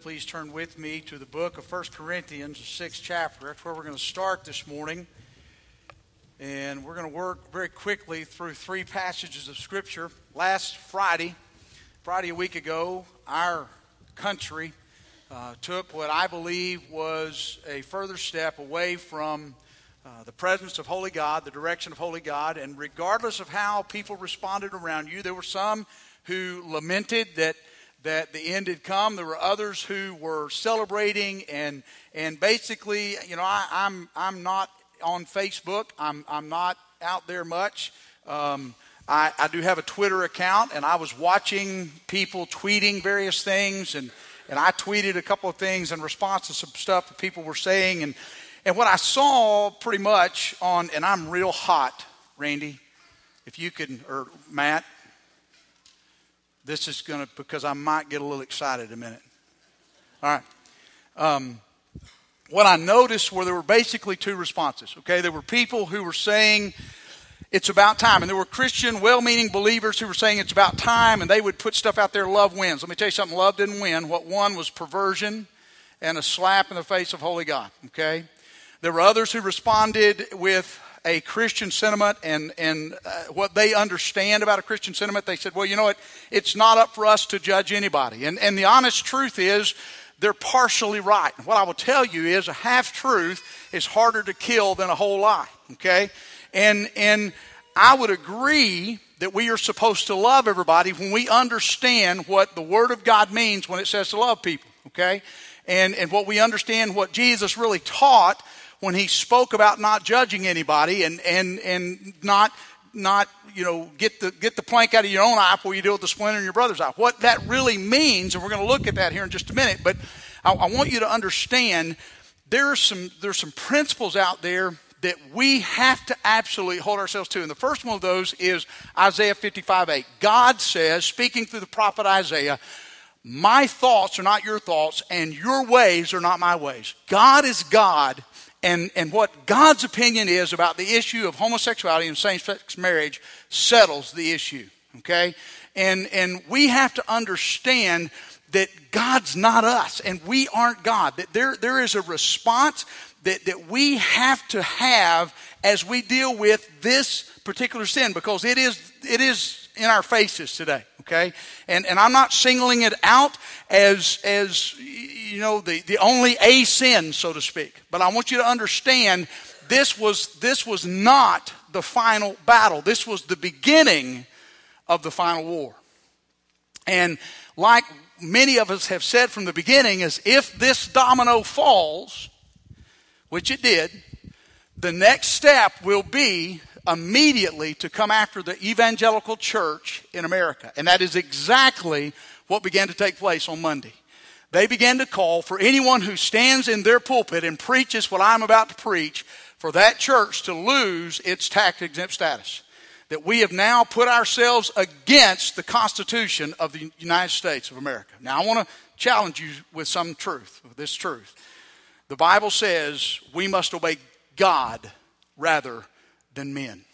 Please turn with me to the book of 1 Corinthians, the sixth chapter. That's where we're going to start this morning. And we're going to work very quickly through three passages of Scripture. Last Friday, Friday a week ago, our country uh, took what I believe was a further step away from uh, the presence of Holy God, the direction of Holy God. And regardless of how people responded around you, there were some who lamented that that the end had come. There were others who were celebrating and and basically, you know, I, am I'm, I'm not on Facebook. I'm I'm not out there much. Um, I, I do have a Twitter account, and I was watching people tweeting various things, and and I tweeted a couple of things in response to some stuff that people were saying, and and what I saw pretty much on, and I'm real hot, Randy. If you can, or Matt, this is going to, because I might get a little excited a minute. All right. Um, what I noticed were there were basically two responses. Okay, there were people who were saying it's about time, and there were Christian, well-meaning believers who were saying it's about time, and they would put stuff out there. Love wins. Let me tell you something. Love didn't win. What won was perversion and a slap in the face of holy God. Okay, there were others who responded with a Christian sentiment and, and uh, what they understand about a Christian sentiment, they said, well, you know what? It's not up for us to judge anybody. And, and the honest truth is, they're partially right. And What I will tell you is a half truth is harder to kill than a whole lie. Okay? And, and I would agree that we are supposed to love everybody when we understand what the Word of God means when it says to love people. Okay? And, and what we understand what Jesus really taught when he spoke about not judging anybody and, and, and not, not, you know, get the, get the plank out of your own eye before you deal with the splinter in your brother's eye. What that really means, and we're going to look at that here in just a minute, but I, I want you to understand there are some, there's some principles out there that we have to absolutely hold ourselves to. And the first one of those is Isaiah 55 8. God says, speaking through the prophet Isaiah, My thoughts are not your thoughts, and your ways are not my ways. God is God, and, and what God's opinion is about the issue of homosexuality and same sex marriage settles the issue. Okay? And, and we have to understand that God's not us and we aren't God. That there, there is a response that, that we have to have as we deal with this particular sin because it is, it is in our faces today. Okay? And, and I'm not singling it out as, as you know, the, the only a sin, so to speak. But I want you to understand this was, this was not the final battle. This was the beginning of the final war. And like many of us have said from the beginning, is if this domino falls, which it did, the next step will be immediately to come after the evangelical church in America. And that is exactly what began to take place on Monday they began to call for anyone who stands in their pulpit and preaches what I'm about to preach for that church to lose its tax exempt status. That we have now put ourselves against the Constitution of the United States of America. Now, I want to challenge you with some truth, with this truth. The Bible says we must obey God rather than men.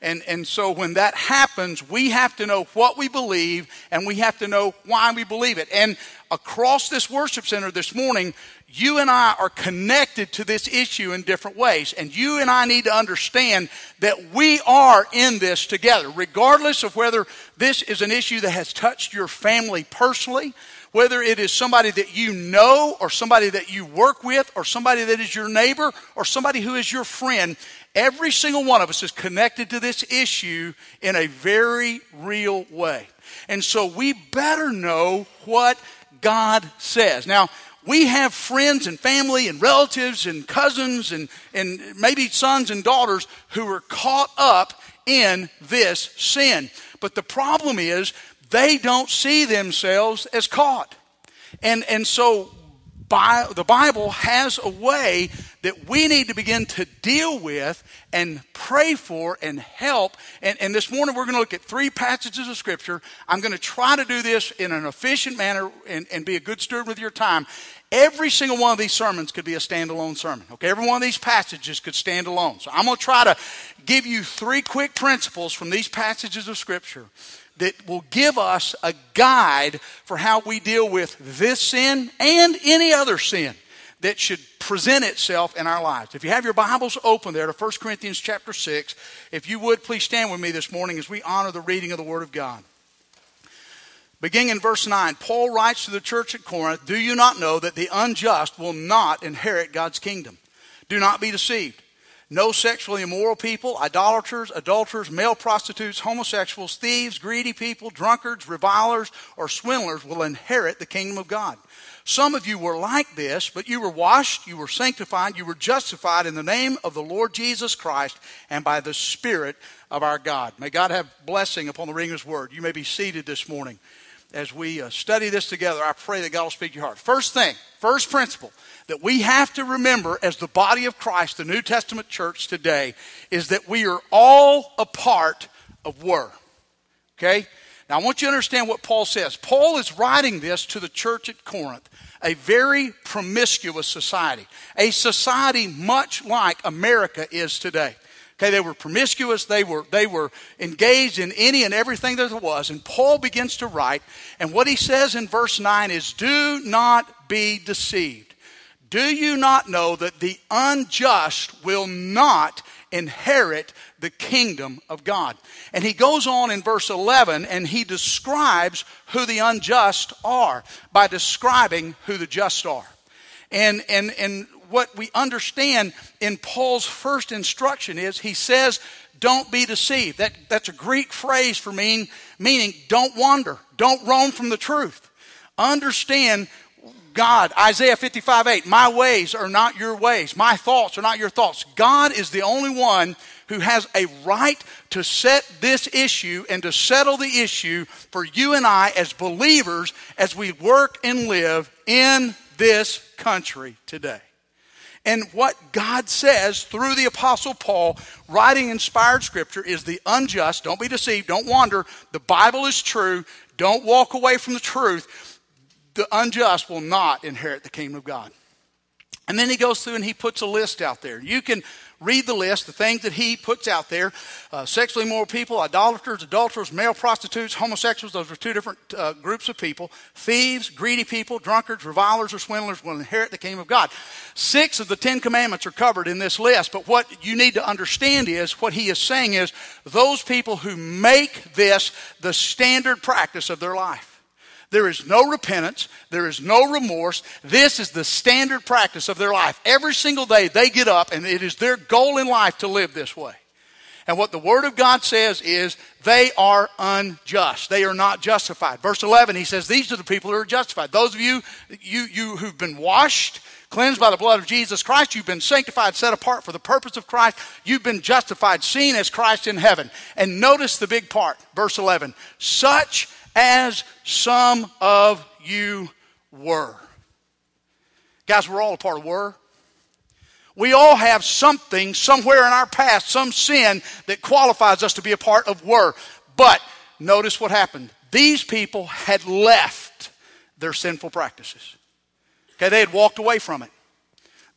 And, and so when that happens, we have to know what we believe and we have to know why we believe it. And across this worship center this morning, you and I are connected to this issue in different ways. And you and I need to understand that we are in this together, regardless of whether this is an issue that has touched your family personally, whether it is somebody that you know or somebody that you work with or somebody that is your neighbor or somebody who is your friend. Every single one of us is connected to this issue in a very real way. And so we better know what God says. Now, we have friends and family and relatives and cousins and, and maybe sons and daughters who are caught up in this sin. But the problem is they don't see themselves as caught. And, and so the Bible has a way that we need to begin to deal with and pray for and help. And, and this morning we're going to look at three passages of Scripture. I'm going to try to do this in an efficient manner and, and be a good steward with your time. Every single one of these sermons could be a standalone sermon. Okay, every one of these passages could stand alone. So I'm going to try to give you three quick principles from these passages of Scripture that will give us a guide for how we deal with this sin and any other sin that should present itself in our lives. If you have your Bibles open there to 1 Corinthians chapter 6, if you would please stand with me this morning as we honor the reading of the Word of God. Beginning in verse 9, Paul writes to the church at Corinth Do you not know that the unjust will not inherit God's kingdom? Do not be deceived. No sexually immoral people, idolaters, adulterers, male prostitutes, homosexuals, thieves, greedy people, drunkards, revilers, or swindlers will inherit the kingdom of God. Some of you were like this, but you were washed, you were sanctified, you were justified in the name of the Lord Jesus Christ and by the Spirit of our God. May God have blessing upon the reading of His word. You may be seated this morning as we uh, study this together. I pray that God will speak to your heart. First thing, first principle that we have to remember as the body of Christ, the New Testament church today, is that we are all a part of were. Okay? Now I want you to understand what Paul says. Paul is writing this to the church at Corinth, a very promiscuous society, a society much like America is today. Okay, they were promiscuous, they were, they were engaged in any and everything that there was. And Paul begins to write, and what he says in verse 9 is, Do not be deceived. Do you not know that the unjust will not inherit the kingdom of God? And he goes on in verse 11 and he describes who the unjust are by describing who the just are. And, and, and what we understand in Paul's first instruction is he says, don't be deceived. That, that's a Greek phrase for mean, meaning don't wander, don't roam from the truth. Understand God, Isaiah 55 8, my ways are not your ways. My thoughts are not your thoughts. God is the only one who has a right to set this issue and to settle the issue for you and I as believers as we work and live in this country today. And what God says through the Apostle Paul, writing inspired scripture, is the unjust. Don't be deceived. Don't wander. The Bible is true. Don't walk away from the truth the unjust will not inherit the kingdom of God. And then he goes through and he puts a list out there. You can read the list, the things that he puts out there uh, sexually immoral people, idolaters, adulterers, male prostitutes, homosexuals, those are two different uh, groups of people. Thieves, greedy people, drunkards, revilers, or swindlers will inherit the kingdom of God. Six of the Ten Commandments are covered in this list, but what you need to understand is what he is saying is those people who make this the standard practice of their life. There is no repentance. There is no remorse. This is the standard practice of their life. Every single day they get up and it is their goal in life to live this way. And what the Word of God says is they are unjust. They are not justified. Verse 11, he says, These are the people who are justified. Those of you, you, you who've been washed, cleansed by the blood of Jesus Christ, you've been sanctified, set apart for the purpose of Christ, you've been justified, seen as Christ in heaven. And notice the big part, verse 11. Such as some of you were. Guys, we're all a part of were. We all have something somewhere in our past, some sin that qualifies us to be a part of were. But notice what happened. These people had left their sinful practices. Okay, they had walked away from it.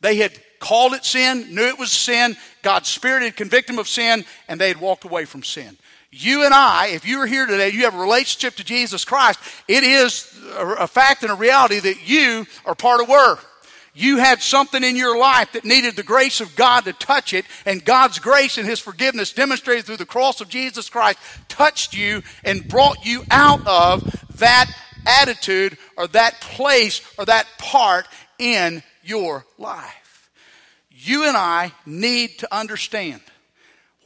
They had called it sin, knew it was sin, God's Spirit had convicted them of sin, and they had walked away from sin. You and I, if you are here today, you have a relationship to Jesus Christ, it is a fact and a reality that you are part of Were. You had something in your life that needed the grace of God to touch it, and God's grace and His forgiveness demonstrated through the cross of Jesus Christ touched you and brought you out of that attitude or that place or that part in your life. You and I need to understand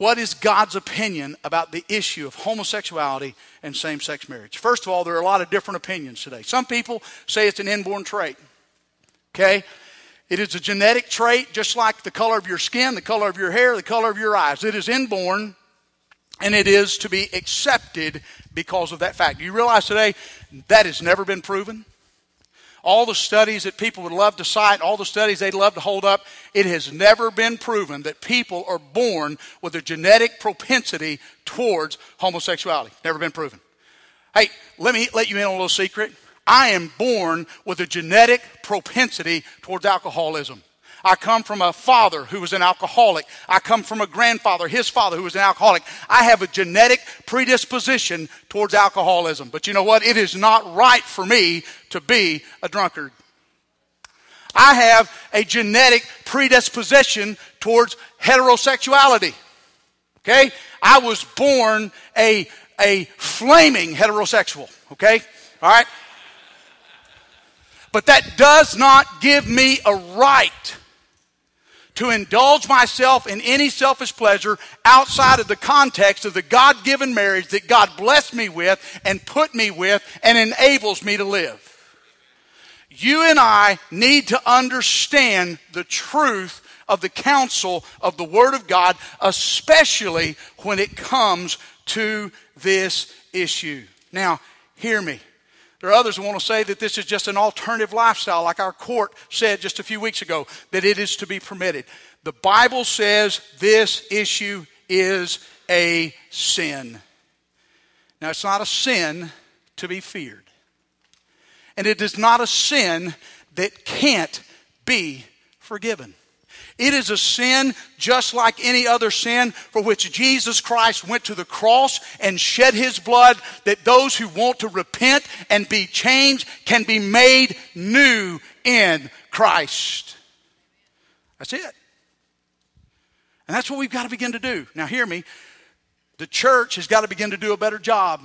what is God's opinion about the issue of homosexuality and same sex marriage? First of all, there are a lot of different opinions today. Some people say it's an inborn trait. Okay? It is a genetic trait, just like the color of your skin, the color of your hair, the color of your eyes. It is inborn, and it is to be accepted because of that fact. Do you realize today that has never been proven? All the studies that people would love to cite, all the studies they'd love to hold up, it has never been proven that people are born with a genetic propensity towards homosexuality. Never been proven. Hey, let me let you in on a little secret. I am born with a genetic propensity towards alcoholism. I come from a father who was an alcoholic. I come from a grandfather, his father, who was an alcoholic. I have a genetic predisposition towards alcoholism. But you know what? It is not right for me to be a drunkard. I have a genetic predisposition towards heterosexuality. Okay? I was born a, a flaming heterosexual. Okay? All right? But that does not give me a right to indulge myself in any selfish pleasure outside of the context of the God given marriage that God blessed me with and put me with and enables me to live. You and I need to understand the truth of the counsel of the Word of God, especially when it comes to this issue. Now, hear me. There are others who want to say that this is just an alternative lifestyle, like our court said just a few weeks ago, that it is to be permitted. The Bible says this issue is a sin. Now, it's not a sin to be feared. And it is not a sin that can't be forgiven. It is a sin just like any other sin for which Jesus Christ went to the cross and shed his blood that those who want to repent and be changed can be made new in Christ. That's it. And that's what we've got to begin to do. Now, hear me. The church has got to begin to do a better job.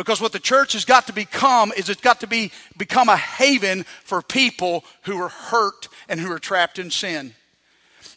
Because what the church has got to become is it's got to be, become a haven for people who are hurt and who are trapped in sin.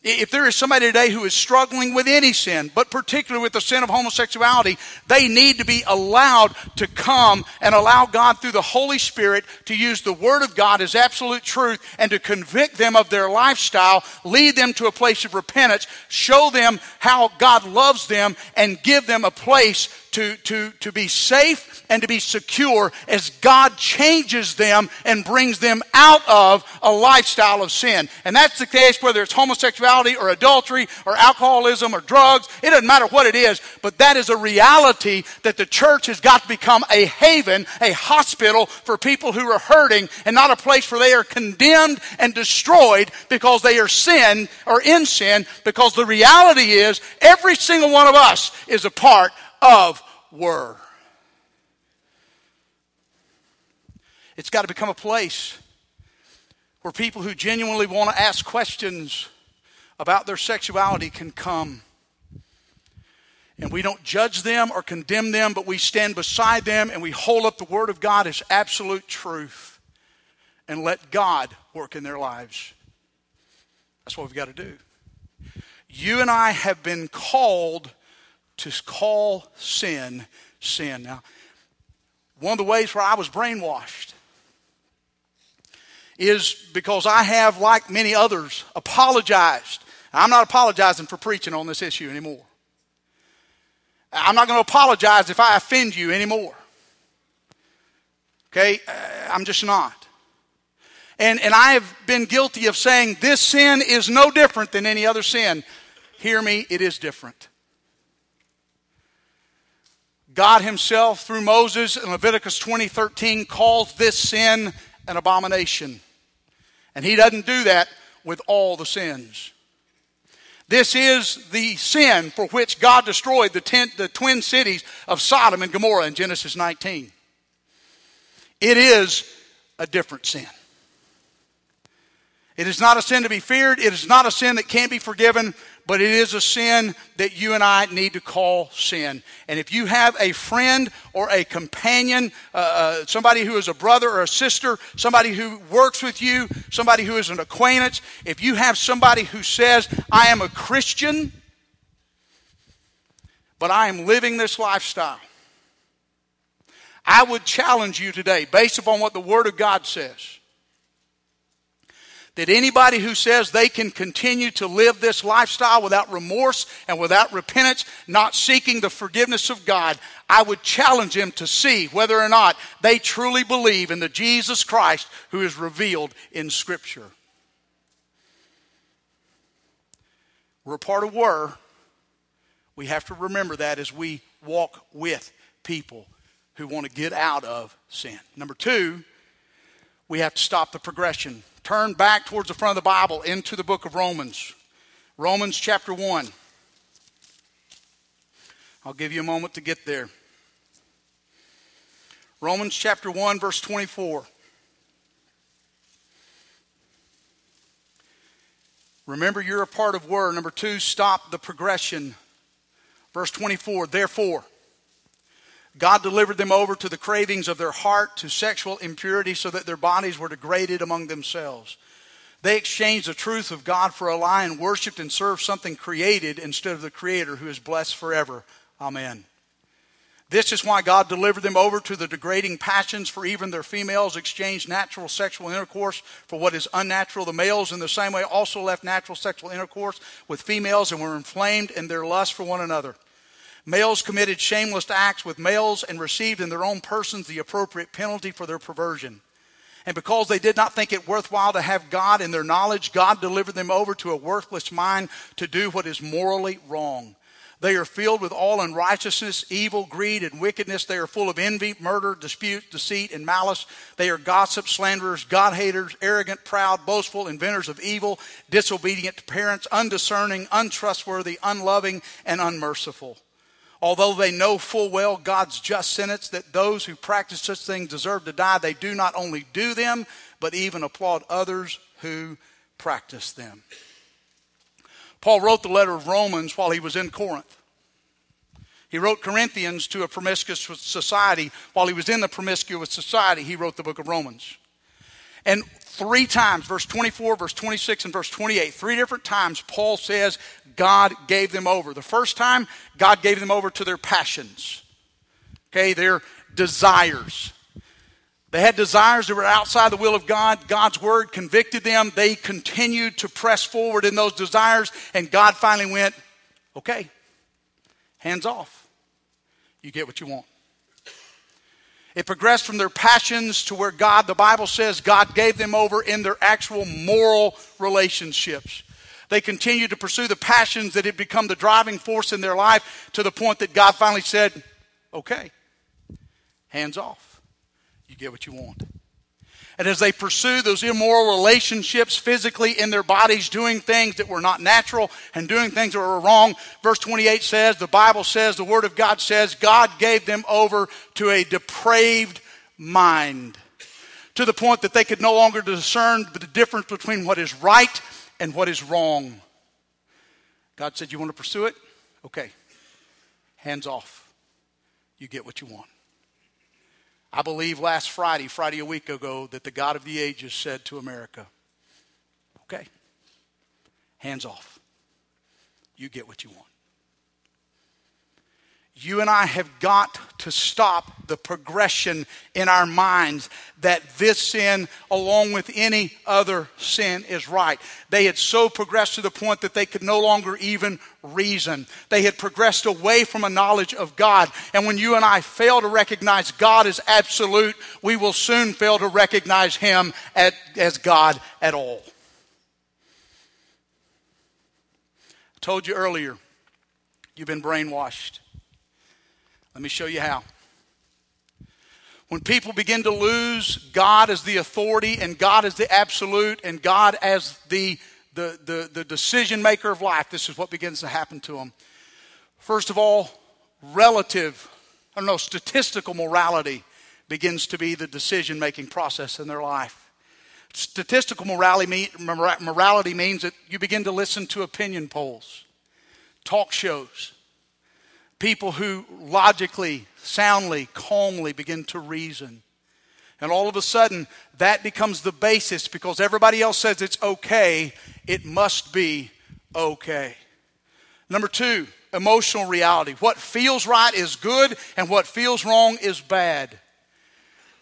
If there is somebody today who is struggling with any sin, but particularly with the sin of homosexuality, they need to be allowed to come and allow God through the Holy Spirit to use the Word of God as absolute truth and to convict them of their lifestyle, lead them to a place of repentance, show them how God loves them, and give them a place to, to, to be safe and to be secure as God changes them and brings them out of a lifestyle of sin. And that's the case whether it's homosexuality or adultery or alcoholism or drugs. It doesn't matter what it is, but that is a reality that the church has got to become a haven, a hospital for people who are hurting and not a place where they are condemned and destroyed because they are sin or in sin because the reality is every single one of us is a part of were. It's got to become a place where people who genuinely want to ask questions about their sexuality can come. And we don't judge them or condemn them, but we stand beside them and we hold up the Word of God as absolute truth and let God work in their lives. That's what we've got to do. You and I have been called to call sin sin. Now, one of the ways where I was brainwashed is because I have, like many others, apologized. I'm not apologizing for preaching on this issue anymore. I'm not going to apologize if I offend you anymore. Okay? Uh, I'm just not. And, and I have been guilty of saying this sin is no different than any other sin. Hear me, it is different. God Himself, through Moses in Leviticus 20 13, calls this sin an abomination. And He doesn't do that with all the sins. This is the sin for which God destroyed the, ten, the twin cities of Sodom and Gomorrah in Genesis 19. It is a different sin. It is not a sin to be feared. It is not a sin that can't be forgiven, but it is a sin that you and I need to call sin. And if you have a friend or a companion, uh, uh, somebody who is a brother or a sister, somebody who works with you, somebody who is an acquaintance, if you have somebody who says, I am a Christian, but I am living this lifestyle, I would challenge you today, based upon what the Word of God says that anybody who says they can continue to live this lifestyle without remorse and without repentance, not seeking the forgiveness of God, I would challenge them to see whether or not they truly believe in the Jesus Christ who is revealed in Scripture. We're a part of were. We have to remember that as we walk with people who want to get out of sin. Number two, we have to stop the progression. Turn back towards the front of the Bible into the book of Romans. Romans chapter 1. I'll give you a moment to get there. Romans chapter 1, verse 24. Remember, you're a part of Word. Number two, stop the progression. Verse 24, therefore, God delivered them over to the cravings of their heart, to sexual impurity, so that their bodies were degraded among themselves. They exchanged the truth of God for a lie and worshiped and served something created instead of the Creator who is blessed forever. Amen. This is why God delivered them over to the degrading passions, for even their females exchanged natural sexual intercourse for what is unnatural. The males, in the same way, also left natural sexual intercourse with females and were inflamed in their lust for one another. Males committed shameless acts with males and received in their own persons the appropriate penalty for their perversion. And because they did not think it worthwhile to have God in their knowledge, God delivered them over to a worthless mind to do what is morally wrong. They are filled with all unrighteousness, evil, greed, and wickedness. They are full of envy, murder, dispute, deceit, and malice. They are gossips, slanderers, God haters, arrogant, proud, boastful, inventors of evil, disobedient to parents, undiscerning, untrustworthy, unloving, and unmerciful although they know full well God's just sentence that those who practice such things deserve to die, they do not only do them, but even applaud others who practice them. Paul wrote the letter of Romans while he was in Corinth. He wrote Corinthians to a promiscuous society. While he was in the promiscuous society, he wrote the book of Romans. And three times, verse 24, verse 26, and verse 28, three different times, Paul says God gave them over. The first time, God gave them over to their passions, okay, their desires. They had desires that were outside the will of God. God's word convicted them. They continued to press forward in those desires, and God finally went, okay, hands off. You get what you want. It progressed from their passions to where God, the Bible says, God gave them over in their actual moral relationships. They continued to pursue the passions that had become the driving force in their life to the point that God finally said, okay, hands off. You get what you want. And as they pursue those immoral relationships physically in their bodies, doing things that were not natural and doing things that were wrong, verse 28 says, the Bible says, the Word of God says, God gave them over to a depraved mind to the point that they could no longer discern the difference between what is right and what is wrong. God said, You want to pursue it? Okay. Hands off. You get what you want. I believe last Friday, Friday a week ago, that the God of the ages said to America, Okay, hands off. You get what you want. You and I have got to stop the progression in our minds that this sin, along with any other sin, is right. They had so progressed to the point that they could no longer even reason. They had progressed away from a knowledge of God. And when you and I fail to recognize God as absolute, we will soon fail to recognize Him as God at all. I told you earlier, you've been brainwashed. Let me show you how. When people begin to lose God as the authority and God as the absolute and God as the, the, the, the decision maker of life, this is what begins to happen to them. First of all, relative, I don't know, statistical morality begins to be the decision making process in their life. Statistical morality, morality means that you begin to listen to opinion polls, talk shows, people who logically, soundly, calmly begin to reason. And all of a sudden, that becomes the basis because everybody else says it's okay, it must be okay. Number two, emotional reality. What feels right is good, and what feels wrong is bad.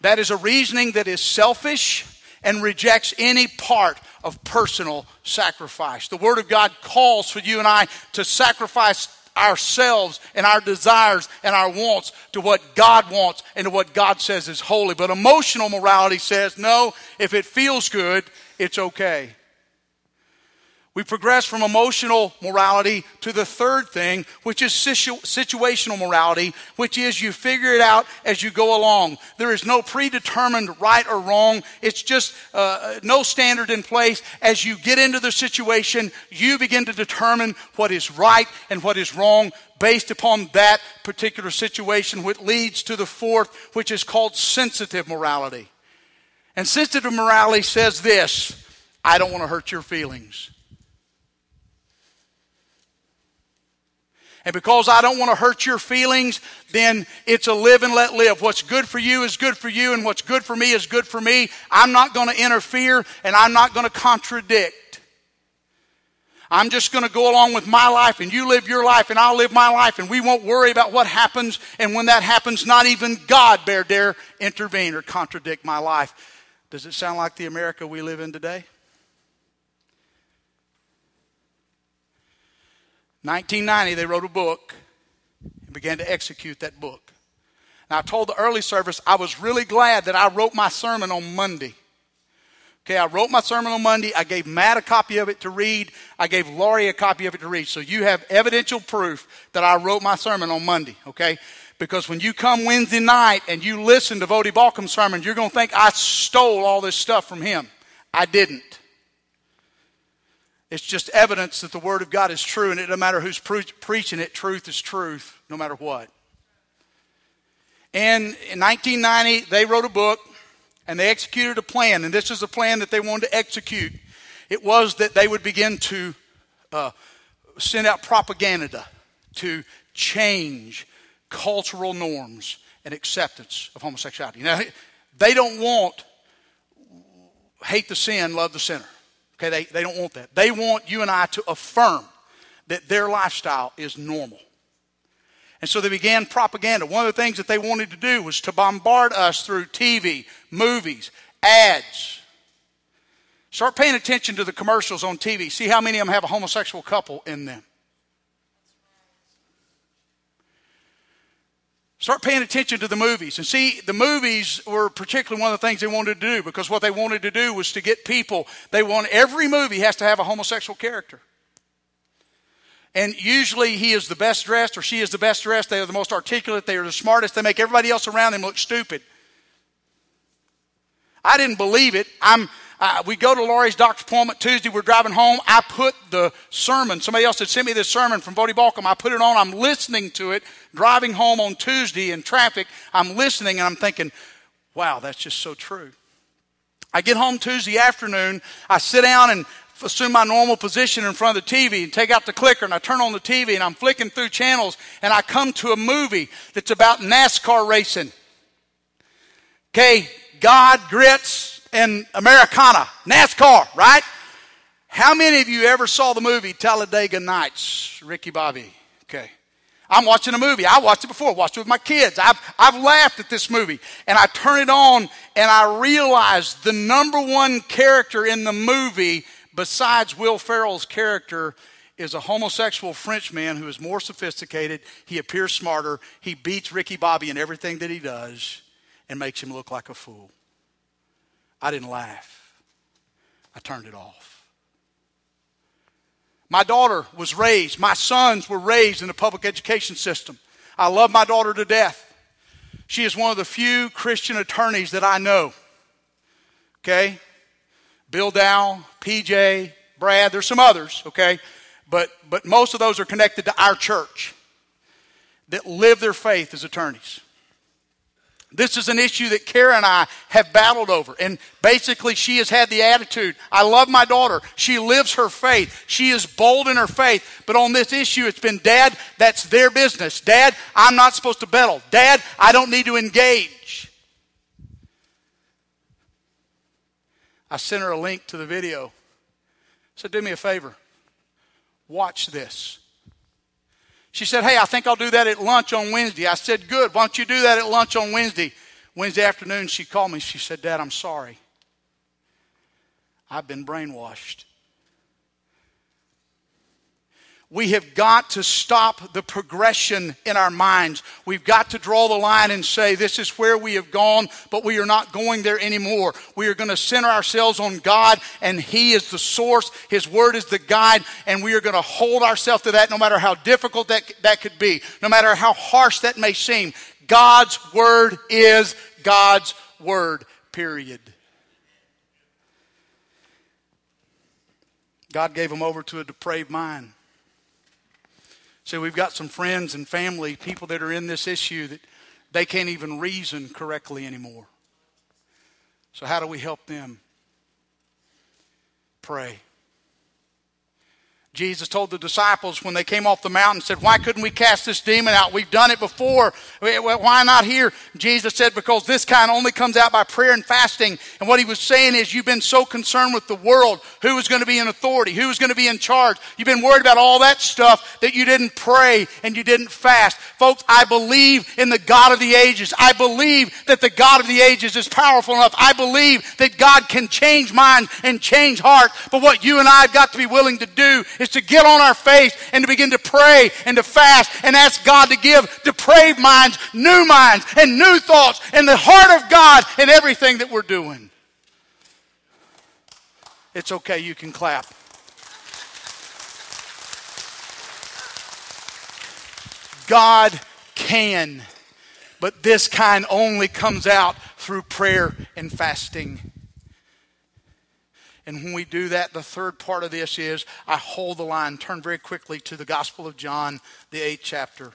That is a reasoning that is selfish and rejects any part of personal sacrifice. The Word of God calls for you and I to sacrifice ourselves and our desires and our wants to what God wants and to what God says is holy. But emotional morality says, no, if it feels good, it's okay. We progress from emotional morality to the third thing, which is situ- situational morality, which is you figure it out as you go along. There is no predetermined right or wrong. It's just uh, no standard in place. As you get into the situation, you begin to determine what is right and what is wrong based upon that particular situation, which leads to the fourth, which is called sensitive morality. And sensitive morality says this I don't want to hurt your feelings. And because I don't want to hurt your feelings, then it's a live and let live. What's good for you is good for you, and what's good for me is good for me. I'm not going to interfere, and I'm not going to contradict. I'm just going to go along with my life, and you live your life, and I'll live my life, and we won't worry about what happens. And when that happens, not even God dare dare intervene or contradict my life. Does it sound like the America we live in today? 1990, they wrote a book and began to execute that book. Now, I told the early service I was really glad that I wrote my sermon on Monday. Okay, I wrote my sermon on Monday. I gave Matt a copy of it to read. I gave Laurie a copy of it to read. So you have evidential proof that I wrote my sermon on Monday, okay? Because when you come Wednesday night and you listen to Voddie Baucham's sermon, you're going to think I stole all this stuff from him. I didn't. It's just evidence that the Word of God is true, and it doesn't matter who's pre- preaching it, truth is truth, no matter what. And in 1990, they wrote a book and they executed a plan, and this is a plan that they wanted to execute. It was that they would begin to uh, send out propaganda to change cultural norms and acceptance of homosexuality. Now, they don't want hate the sin, love the sinner. Okay, they, they don't want that. They want you and I to affirm that their lifestyle is normal. And so they began propaganda. One of the things that they wanted to do was to bombard us through TV, movies, ads. Start paying attention to the commercials on TV. See how many of them have a homosexual couple in them. Start paying attention to the movies. And see, the movies were particularly one of the things they wanted to do because what they wanted to do was to get people, they want every movie has to have a homosexual character. And usually he is the best dressed or she is the best dressed. They are the most articulate. They are the smartest. They make everybody else around them look stupid. I didn't believe it. I'm, uh, we go to Laurie's doctor's appointment Tuesday. We're driving home. I put the sermon, somebody else had sent me this sermon from Voddie Baucham. I put it on. I'm listening to it, driving home on Tuesday in traffic. I'm listening and I'm thinking, wow, that's just so true. I get home Tuesday afternoon. I sit down and assume my normal position in front of the TV and take out the clicker and I turn on the TV and I'm flicking through channels and I come to a movie that's about NASCAR racing. Okay, God, grits, and Americana, NASCAR, right? How many of you ever saw the movie Talladega Nights, Ricky Bobby? Okay. I'm watching a movie. I watched it before, I watched it with my kids. I've, I've laughed at this movie. And I turn it on and I realize the number one character in the movie, besides Will Ferrell's character, is a homosexual Frenchman who is more sophisticated. He appears smarter. He beats Ricky Bobby in everything that he does and makes him look like a fool. I didn't laugh. I turned it off. My daughter was raised, my sons were raised in the public education system. I love my daughter to death. She is one of the few Christian attorneys that I know. Okay? Bill Dow, PJ, Brad, there's some others, okay? But, but most of those are connected to our church that live their faith as attorneys. This is an issue that Kara and I have battled over. And basically, she has had the attitude I love my daughter. She lives her faith. She is bold in her faith. But on this issue, it's been, Dad, that's their business. Dad, I'm not supposed to battle. Dad, I don't need to engage. I sent her a link to the video. Said, Do me a favor. Watch this. She said, Hey, I think I'll do that at lunch on Wednesday. I said, Good. Why don't you do that at lunch on Wednesday? Wednesday afternoon, she called me. She said, Dad, I'm sorry. I've been brainwashed. We have got to stop the progression in our minds. We've got to draw the line and say, this is where we have gone, but we are not going there anymore. We are going to center ourselves on God, and He is the source. His Word is the guide, and we are going to hold ourselves to that no matter how difficult that, that could be, no matter how harsh that may seem. God's Word is God's Word, period. God gave him over to a depraved mind. So we've got some friends and family, people that are in this issue that they can't even reason correctly anymore. So, how do we help them? Pray. Jesus told the disciples when they came off the mountain, said, Why couldn't we cast this demon out? We've done it before. Eh, why not here? Jesus said, Because this kind only comes out by prayer and fasting. And what he was saying is, You've been so concerned with the world, who is going to be in authority, who is going to be in charge. You've been worried about all that stuff that you didn't pray and you didn't fast. Folks, I believe in the God of the ages. I believe that the God of the ages is powerful enough. I believe that God can change minds and change hearts. But what you and I have got to be willing to do is to get on our face and to begin to pray and to fast and ask God to give depraved minds new minds and new thoughts and the heart of God in everything that we're doing. It's okay, you can clap. God can, but this kind only comes out through prayer and fasting. And when we do that, the third part of this is I hold the line. Turn very quickly to the Gospel of John, the eighth chapter.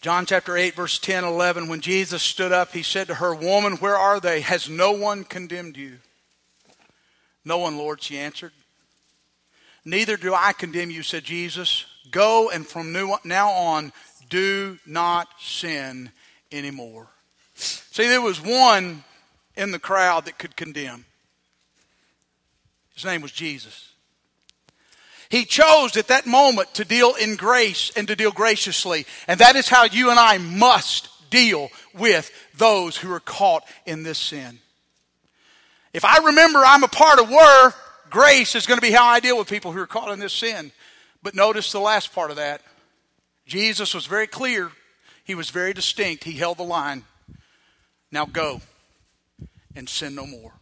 John chapter 8, verse 10, 11, when Jesus stood up, he said to her, Woman, where are they? Has no one condemned you? No one, Lord, she answered. Neither do I condemn you, said Jesus. Go and from now on, do not sin anymore. See, there was one in the crowd that could condemn. His name was Jesus. He chose at that moment to deal in grace and to deal graciously. And that is how you and I must deal with those who are caught in this sin. If I remember I'm a part of were, grace is going to be how I deal with people who are caught in this sin. But notice the last part of that. Jesus was very clear, he was very distinct. He held the line. Now go and sin no more.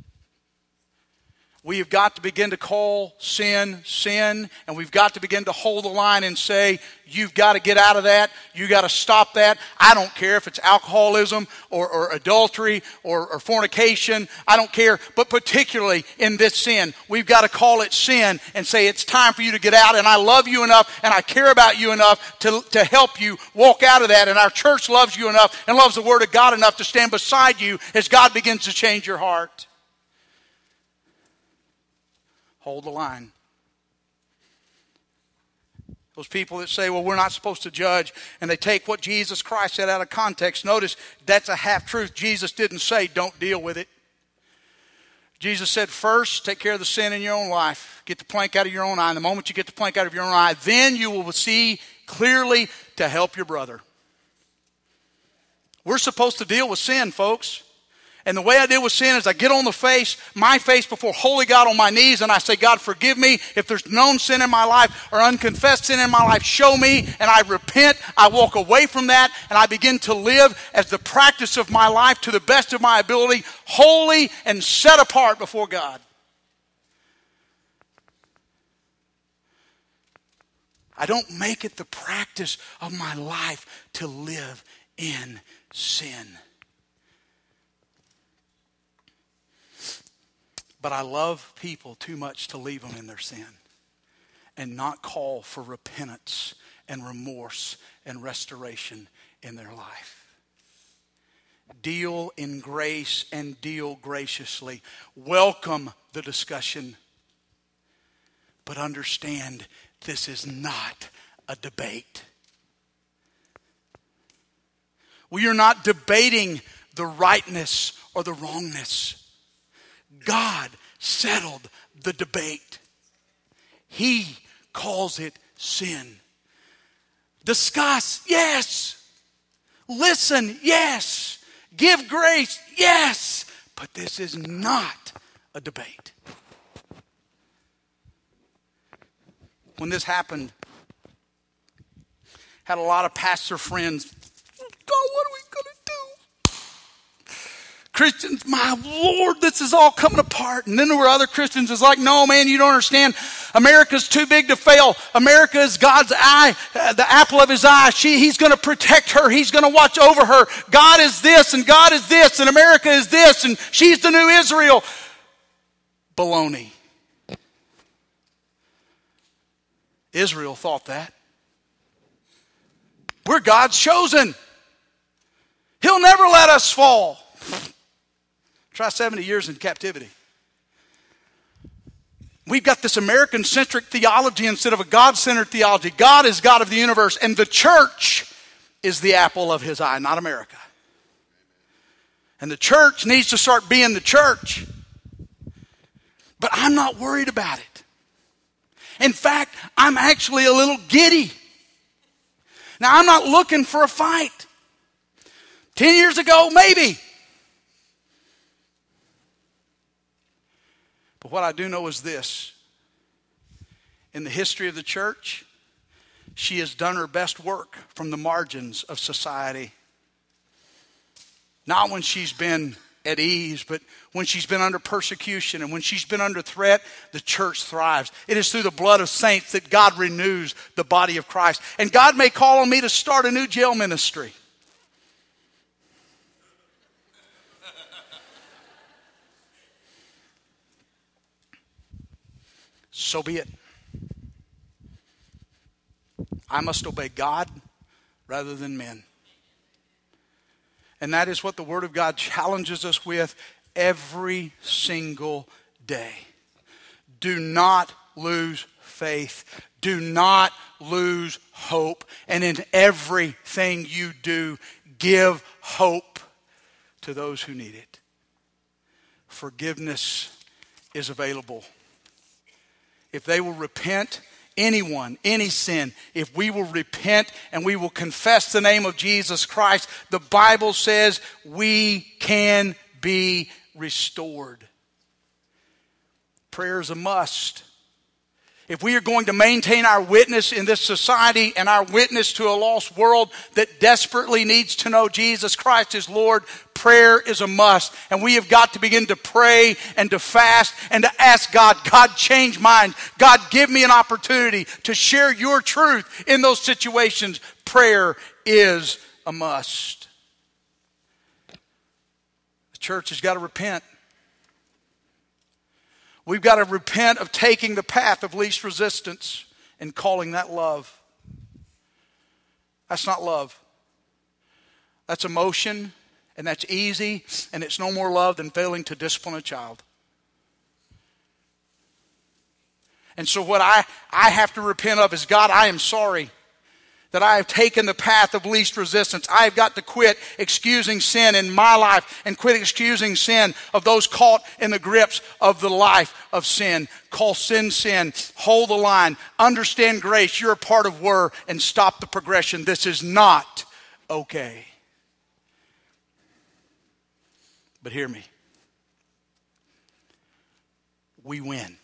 We have got to begin to call sin sin, and we've got to begin to hold the line and say, You've got to get out of that. You've got to stop that. I don't care if it's alcoholism or, or adultery or, or fornication. I don't care. But particularly in this sin, we've got to call it sin and say, It's time for you to get out, and I love you enough, and I care about you enough to, to help you walk out of that. And our church loves you enough and loves the Word of God enough to stand beside you as God begins to change your heart. Hold the line. Those people that say, well, we're not supposed to judge, and they take what Jesus Christ said out of context. Notice that's a half truth. Jesus didn't say, don't deal with it. Jesus said, first, take care of the sin in your own life. Get the plank out of your own eye. And the moment you get the plank out of your own eye, then you will see clearly to help your brother. We're supposed to deal with sin, folks. And the way I deal with sin is I get on the face, my face before holy God on my knees, and I say, God, forgive me. If there's known sin in my life or unconfessed sin in my life, show me. And I repent. I walk away from that, and I begin to live as the practice of my life to the best of my ability, holy and set apart before God. I don't make it the practice of my life to live in sin. But I love people too much to leave them in their sin and not call for repentance and remorse and restoration in their life. Deal in grace and deal graciously. Welcome the discussion, but understand this is not a debate. We are not debating the rightness or the wrongness. God settled the debate. He calls it sin. Discuss, yes. listen, yes. Give grace, yes. But this is not a debate. When this happened, had a lot of pastor friends. God, what are we do? Christians, my Lord, this is all coming apart. And then there were other Christians that's like, no, man, you don't understand. America's too big to fail. America is God's eye, uh, the apple of his eye. She, he's going to protect her. He's going to watch over her. God is this and God is this and America is this and she's the new Israel. Baloney. Israel thought that. We're God's chosen. He'll never let us fall. Try 70 years in captivity. We've got this American centric theology instead of a God centered theology. God is God of the universe, and the church is the apple of his eye, not America. And the church needs to start being the church. But I'm not worried about it. In fact, I'm actually a little giddy now, I'm not looking for a fight. Ten years ago, maybe. But what I do know is this in the history of the church, she has done her best work from the margins of society. Not when she's been at ease, but when she's been under persecution and when she's been under threat, the church thrives. It is through the blood of saints that God renews the body of Christ. And God may call on me to start a new jail ministry. So be it. I must obey God rather than men. And that is what the Word of God challenges us with every single day. Do not lose faith. Do not lose hope. And in everything you do, give hope to those who need it. Forgiveness is available. If they will repent anyone, any sin, if we will repent and we will confess the name of Jesus Christ, the Bible says we can be restored. Prayer is a must. If we are going to maintain our witness in this society and our witness to a lost world that desperately needs to know Jesus Christ as Lord, prayer is a must. And we have got to begin to pray and to fast and to ask God, God, change minds. God, give me an opportunity to share your truth in those situations. Prayer is a must. The church has got to repent. We've got to repent of taking the path of least resistance and calling that love. That's not love. That's emotion, and that's easy, and it's no more love than failing to discipline a child. And so, what I, I have to repent of is God, I am sorry that I have taken the path of least resistance. I have got to quit excusing sin in my life and quit excusing sin of those caught in the grips of the life of sin. Call sin sin. Hold the line. Understand grace. You're a part of were and stop the progression. This is not okay. But hear me. We win.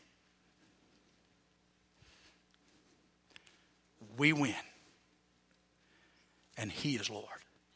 We win and He is Lord.